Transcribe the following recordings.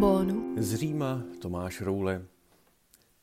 trombónu. Z Říma Tomáš Roule.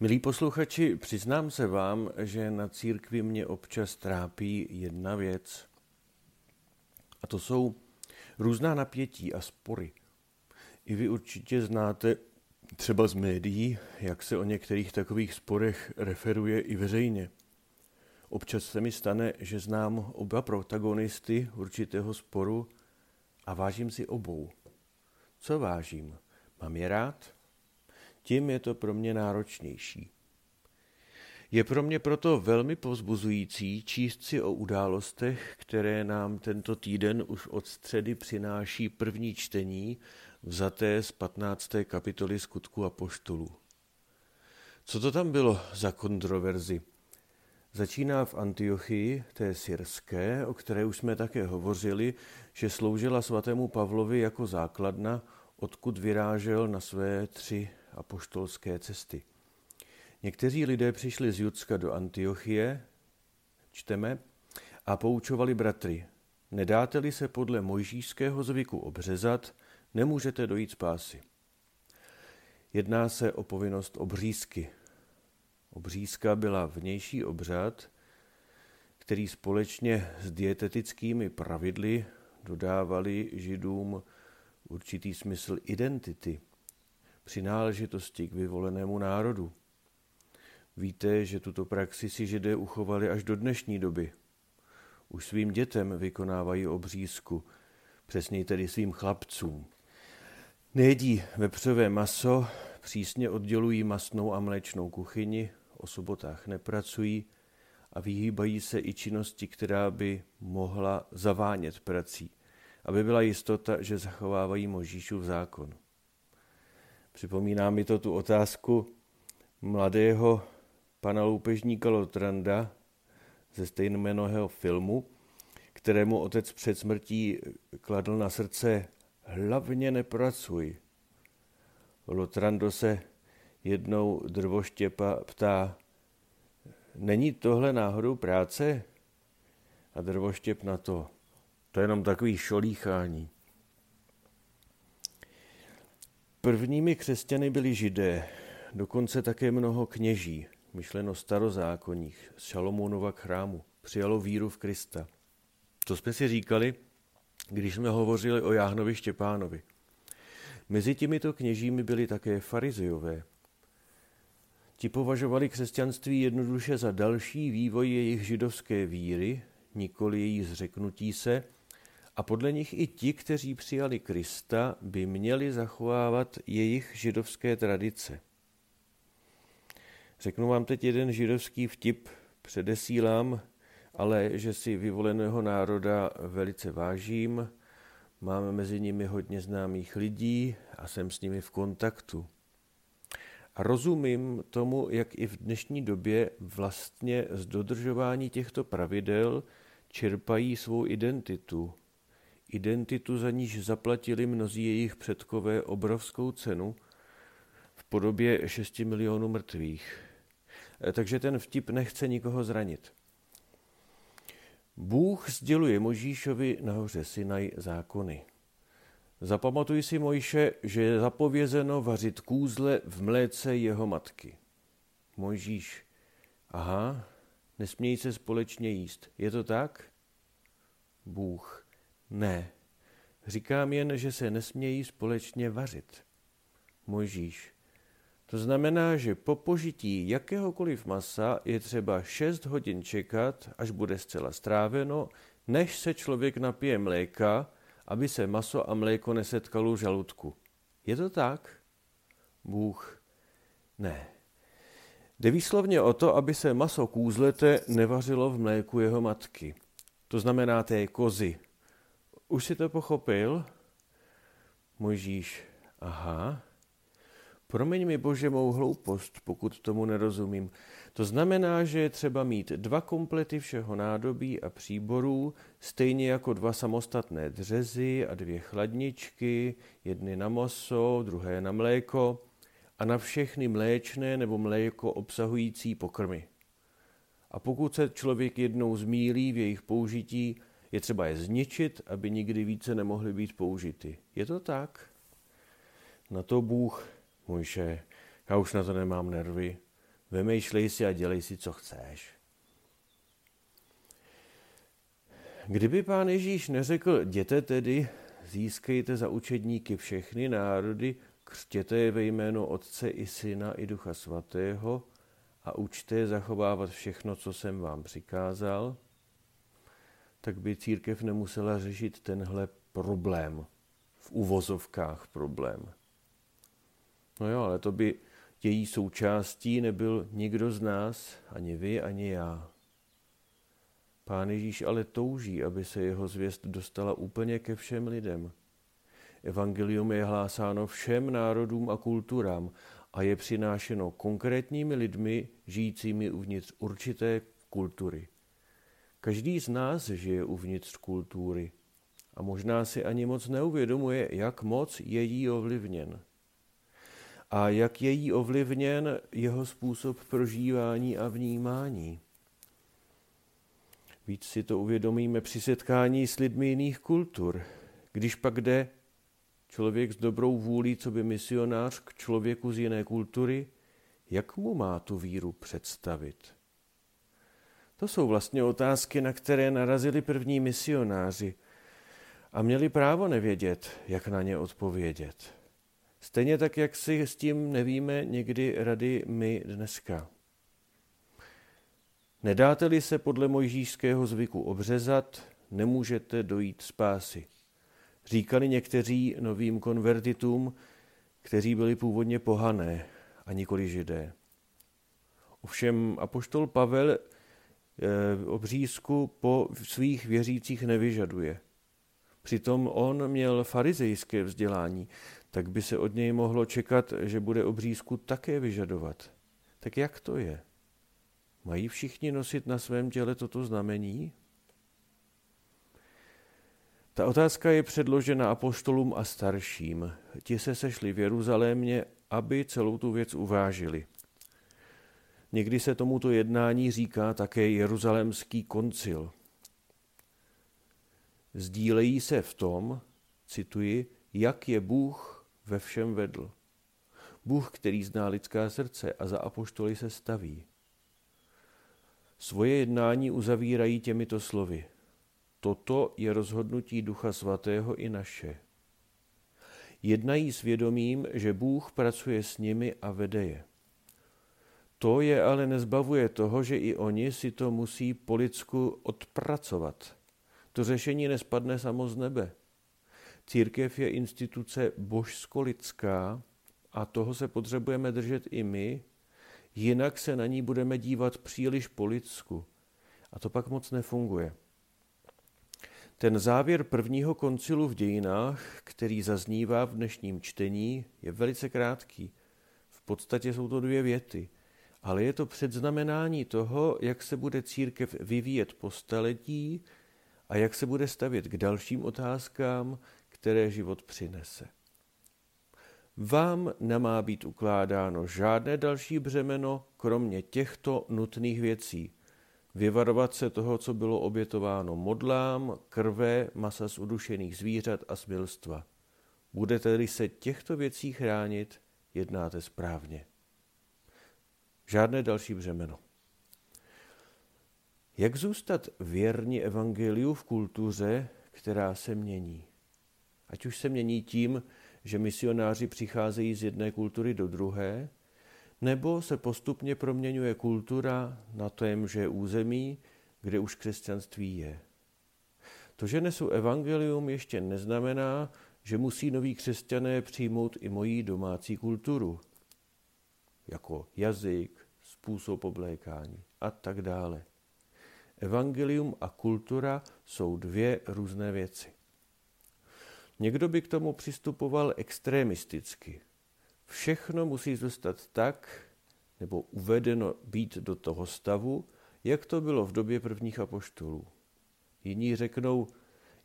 Milí posluchači, přiznám se vám, že na církvi mě občas trápí jedna věc. A to jsou různá napětí a spory. I vy určitě znáte třeba z médií, jak se o některých takových sporech referuje i veřejně. Občas se mi stane, že znám oba protagonisty určitého sporu a vážím si obou. Co vážím? Mám je rád? Tím je to pro mě náročnější. Je pro mě proto velmi povzbuzující číst si o událostech, které nám tento týden už od středy přináší první čtení vzaté z 15. kapitoly skutku a poštolů. Co to tam bylo za kontroverzi? Začíná v Antiochii, té syrské, o které už jsme také hovořili, že sloužila svatému Pavlovi jako základna, odkud vyrážel na své tři apoštolské cesty. Někteří lidé přišli z Judska do Antiochie, čteme, a poučovali bratry. Nedáte-li se podle mojžíšského zvyku obřezat, nemůžete dojít spásy. Jedná se o povinnost obřízky. Obřízka byla vnější obřad, který společně s dietetickými pravidly dodávali židům určitý smysl identity, přináležitosti k vyvolenému národu. Víte, že tuto praxi si židé uchovali až do dnešní doby. Už svým dětem vykonávají obřízku, přesněji tedy svým chlapcům. Nejedí vepřové maso, přísně oddělují masnou a mléčnou kuchyni, o sobotách nepracují a vyhýbají se i činnosti, která by mohla zavánět prací, aby byla jistota, že zachovávají Možíšův zákon. Připomíná mi to tu otázku mladého pana loupežníka Lotranda ze stejnomeného filmu, kterému otec před smrtí kladl na srdce hlavně nepracuj. Lotrando se jednou drvoštěpa ptá, není tohle náhodou práce? A drvoštěp na to, to je jenom takový šolíchání. Prvními křesťany byli židé, dokonce také mnoho kněží, myšleno starozákonních, z Šalomounova chrámu, přijalo víru v Krista. To jsme si říkali, když jsme hovořili o Jáhnovi Štěpánovi. Mezi těmito kněžími byli také farizeové. Ti považovali křesťanství jednoduše za další vývoj jejich židovské víry, nikoli její zřeknutí se, a podle nich i ti, kteří přijali Krista, by měli zachovávat jejich židovské tradice. Řeknu vám teď jeden židovský vtip, předesílám, ale že si vyvoleného národa velice vážím, máme mezi nimi hodně známých lidí a jsem s nimi v kontaktu. A rozumím tomu, jak i v dnešní době vlastně z dodržování těchto pravidel čerpají svou identitu. Identitu, za níž zaplatili mnozí jejich předkové obrovskou cenu v podobě 6 milionů mrtvých. Takže ten vtip nechce nikoho zranit. Bůh sděluje Možíšovi nahoře Sinaj zákony. Zapamatuj si, Mojše, že je zapovězeno vařit kůzle v mléce jeho matky. Mojžíš, aha, nesmějí se společně jíst. Je to tak? Bůh, ne. Říkám jen, že se nesmějí společně vařit. Mojžíš, to znamená, že po požití jakéhokoliv masa je třeba 6 hodin čekat, až bude zcela stráveno, než se člověk napije mléka, aby se maso a mléko nesetkalo v žaludku. Je to tak? Bůh. Ne. Jde výslovně o to, aby se maso kůzlete nevařilo v mléku jeho matky. To znamená té kozy. Už si to pochopil? Mojžíš. Aha. Promiň mi, Bože, mou hloupost, pokud tomu nerozumím. To znamená, že je třeba mít dva komplety všeho nádobí a příborů, stejně jako dva samostatné dřezy a dvě chladničky, jedny na maso, druhé na mléko a na všechny mléčné nebo mléko obsahující pokrmy. A pokud se člověk jednou zmílí v jejich použití, je třeba je zničit, aby nikdy více nemohly být použity. Je to tak? Na to Bůh, Mojše, já už na to nemám nervy. Vymýšlej si a dělej si, co chceš. Kdyby pán Ježíš neřekl, jděte tedy, získejte za učedníky všechny národy, křtěte je ve jméno Otce i Syna i Ducha Svatého a učte je zachovávat všechno, co jsem vám přikázal, tak by církev nemusela řešit tenhle problém, v uvozovkách problém. No jo, ale to by její součástí nebyl nikdo z nás, ani vy, ani já. Pán Ježíš ale touží, aby se jeho zvěst dostala úplně ke všem lidem. Evangelium je hlásáno všem národům a kulturám a je přinášeno konkrétními lidmi žijícími uvnitř určité kultury. Každý z nás žije uvnitř kultury a možná si ani moc neuvědomuje, jak moc je jí ovlivněn. A jak je jí ovlivněn jeho způsob prožívání a vnímání. Víc si to uvědomíme při setkání s lidmi jiných kultur. Když pak jde člověk s dobrou vůlí, co by misionář k člověku z jiné kultury, jak mu má tu víru představit? To jsou vlastně otázky, na které narazili první misionáři a měli právo nevědět, jak na ně odpovědět. Stejně tak, jak si s tím nevíme někdy rady my dneska. Nedáte-li se podle mojžíšského zvyku obřezat, nemůžete dojít spásy. Říkali někteří novým konvertitům, kteří byli původně pohané a nikoli židé. Ovšem apoštol Pavel obřízku po svých věřících nevyžaduje. Přitom on měl farizejské vzdělání, tak by se od něj mohlo čekat, že bude obřízku také vyžadovat. Tak jak to je? Mají všichni nosit na svém těle toto znamení? Ta otázka je předložena apoštolům a starším. Ti se sešli v Jeruzalémě, aby celou tu věc uvážili. Někdy se tomuto jednání říká také Jeruzalémský koncil. Sdílejí se v tom, cituji, jak je Bůh ve všem vedl. Bůh, který zná lidská srdce a za apoštoly se staví. Svoje jednání uzavírají těmito slovy. Toto je rozhodnutí Ducha Svatého i naše. Jednají s vědomím, že Bůh pracuje s nimi a vede je. To je ale nezbavuje toho, že i oni si to musí po lidsku odpracovat. To řešení nespadne samo z nebe. Církev je instituce božsko-lidská a toho se potřebujeme držet i my, jinak se na ní budeme dívat příliš po lidsku. A to pak moc nefunguje. Ten závěr prvního koncilu v dějinách, který zaznívá v dnešním čtení, je velice krátký. V podstatě jsou to dvě věty, ale je to předznamenání toho, jak se bude církev vyvíjet po staletí a jak se bude stavět k dalším otázkám, které život přinese. Vám nemá být ukládáno žádné další břemeno, kromě těchto nutných věcí. Vyvarovat se toho, co bylo obětováno modlám, krve, masa z udušených zvířat a smilstva. Budete-li se těchto věcí chránit, jednáte správně. Žádné další břemeno. Jak zůstat věrni evangeliu v kultuře, která se mění? Ať už se mění tím, že misionáři přicházejí z jedné kultury do druhé, nebo se postupně proměňuje kultura na témže území, kde už křesťanství je. To, že nesu evangelium, ještě neznamená, že musí noví křesťané přijmout i moji domácí kulturu, jako jazyk, způsob oblékání a tak dále. Evangelium a kultura jsou dvě různé věci. Někdo by k tomu přistupoval extremisticky. Všechno musí zůstat tak, nebo uvedeno být do toho stavu, jak to bylo v době prvních apoštolů. Jiní řeknou,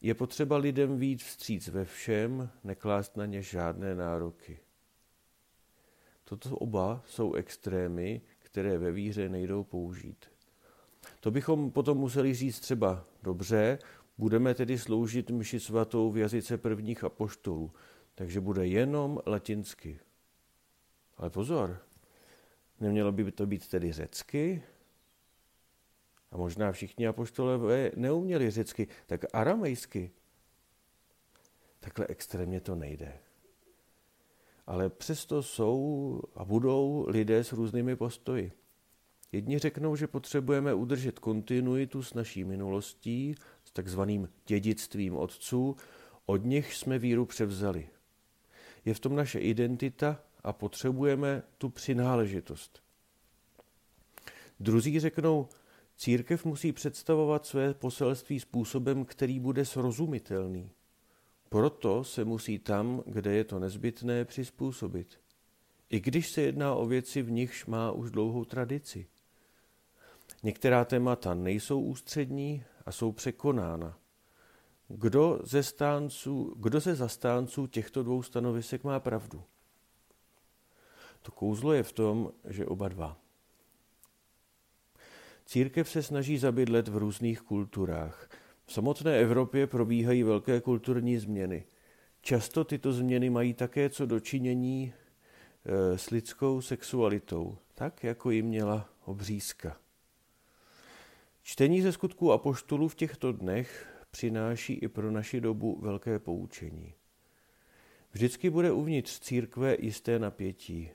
je potřeba lidem víc vstříc ve všem, neklást na ně žádné nároky. Toto oba jsou extrémy, které ve víře nejdou použít. To bychom potom museli říct třeba dobře, budeme tedy sloužit mši svatou v jazyce prvních apoštolů. takže bude jenom latinsky. Ale pozor, nemělo by to být tedy řecky? A možná všichni apoštolové neuměli řecky, tak aramejsky. Takhle extrémně to nejde. Ale přesto jsou a budou lidé s různými postoji. Jedni řeknou, že potřebujeme udržet kontinuitu s naší minulostí, s takzvaným dědictvím otců, od nich jsme víru převzali. Je v tom naše identita a potřebujeme tu přináležitost. Druzí řeknou, církev musí představovat své poselství způsobem, který bude srozumitelný. Proto se musí tam, kde je to nezbytné, přizpůsobit. I když se jedná o věci, v nichž má už dlouhou tradici. Některá témata nejsou ústřední a jsou překonána. Kdo ze, stánců, kdo ze zastánců těchto dvou stanovisek má pravdu? To kouzlo je v tom, že oba dva. Církev se snaží zabydlet v různých kulturách. V samotné Evropě probíhají velké kulturní změny. Často tyto změny mají také co dočinění e, s lidskou sexualitou, tak jako ji měla obřízka. Čtení ze skutků apoštolů v těchto dnech přináší i pro naši dobu velké poučení. Vždycky bude uvnitř církve jisté napětí.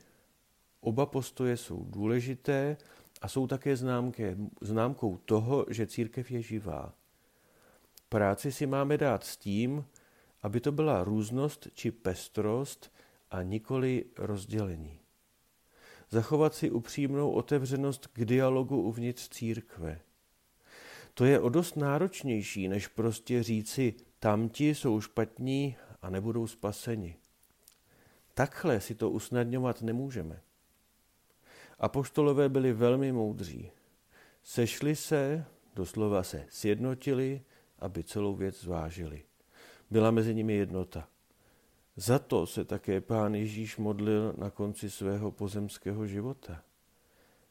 Oba postoje jsou důležité a jsou také známké, známkou toho, že církev je živá. Práci si máme dát s tím, aby to byla různost či pestrost a nikoli rozdělení. Zachovat si upřímnou otevřenost k dialogu uvnitř církve. To je o dost náročnější, než prostě říci, tamti jsou špatní a nebudou spaseni. Takhle si to usnadňovat nemůžeme. Apoštolové byli velmi moudří. Sešli se, doslova se sjednotili, aby celou věc zvážili. Byla mezi nimi jednota. Za to se také pán Ježíš modlil na konci svého pozemského života.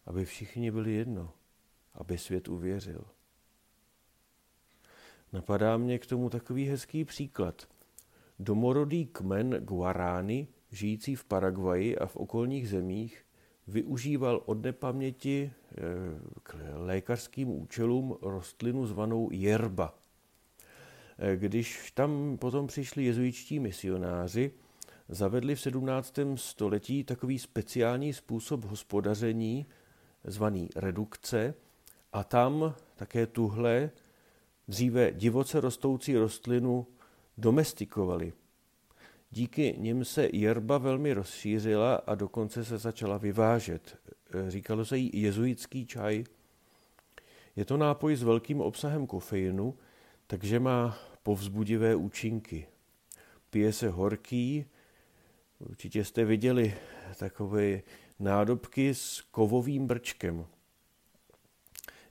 Aby všichni byli jedno, aby svět uvěřil. Napadá mě k tomu takový hezký příklad. Domorodý kmen Guarány, žijící v Paraguaji a v okolních zemích, využíval od nepaměti eh, k lékařským účelům rostlinu zvanou jerba. Eh, když tam potom přišli jezuičtí misionáři, zavedli v 17. století takový speciální způsob hospodaření, zvaný redukce, a tam také tuhle dříve divoce rostoucí rostlinu domestikovali. Díky nim se jerba velmi rozšířila a dokonce se začala vyvážet. Říkalo se jí jezuitský čaj. Je to nápoj s velkým obsahem kofeinu, takže má povzbudivé účinky. Pije se horký, určitě jste viděli takové nádobky s kovovým brčkem.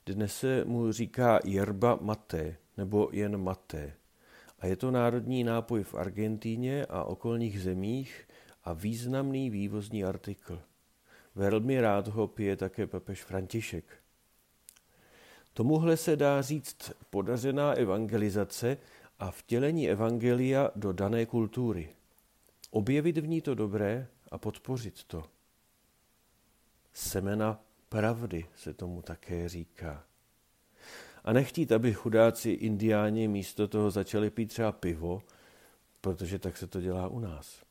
Dnes se mu říká yerba mate nebo jen mate. A je to národní nápoj v Argentíně a okolních zemích a významný vývozní artikl. Velmi rád ho pije také papež František. Tomuhle se dá říct podařená evangelizace a vtělení evangelia do dané kultury. Objevit v ní to dobré a podpořit to. Semena pravdy se tomu také říká. A nechtít, aby chudáci indiáni místo toho začali pít třeba pivo, protože tak se to dělá u nás.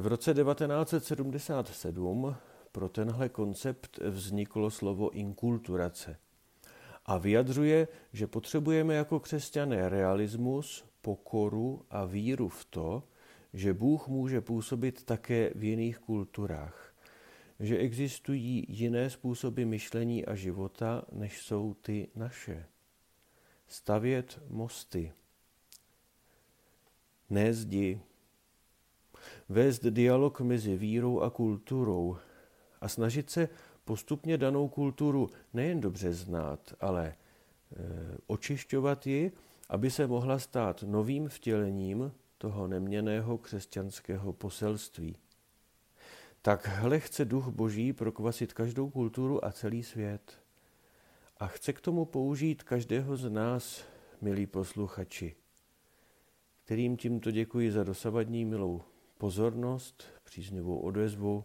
V roce 1977 pro tenhle koncept vzniklo slovo inkulturace. A vyjadřuje, že potřebujeme jako křesťané realismus, pokoru a víru v to, že Bůh může působit také v jiných kulturách. Že existují jiné způsoby myšlení a života, než jsou ty naše. Stavět mosty, ne zdi, vést dialog mezi vírou a kulturou a snažit se postupně danou kulturu nejen dobře znát, ale e, očišťovat ji, aby se mohla stát novým vtělením toho neměného křesťanského poselství. Takhle chce duch boží prokvasit každou kulturu a celý svět. A chce k tomu použít každého z nás, milí posluchači, kterým tímto děkuji za dosavadní milou pozornost, příznivou odezvu,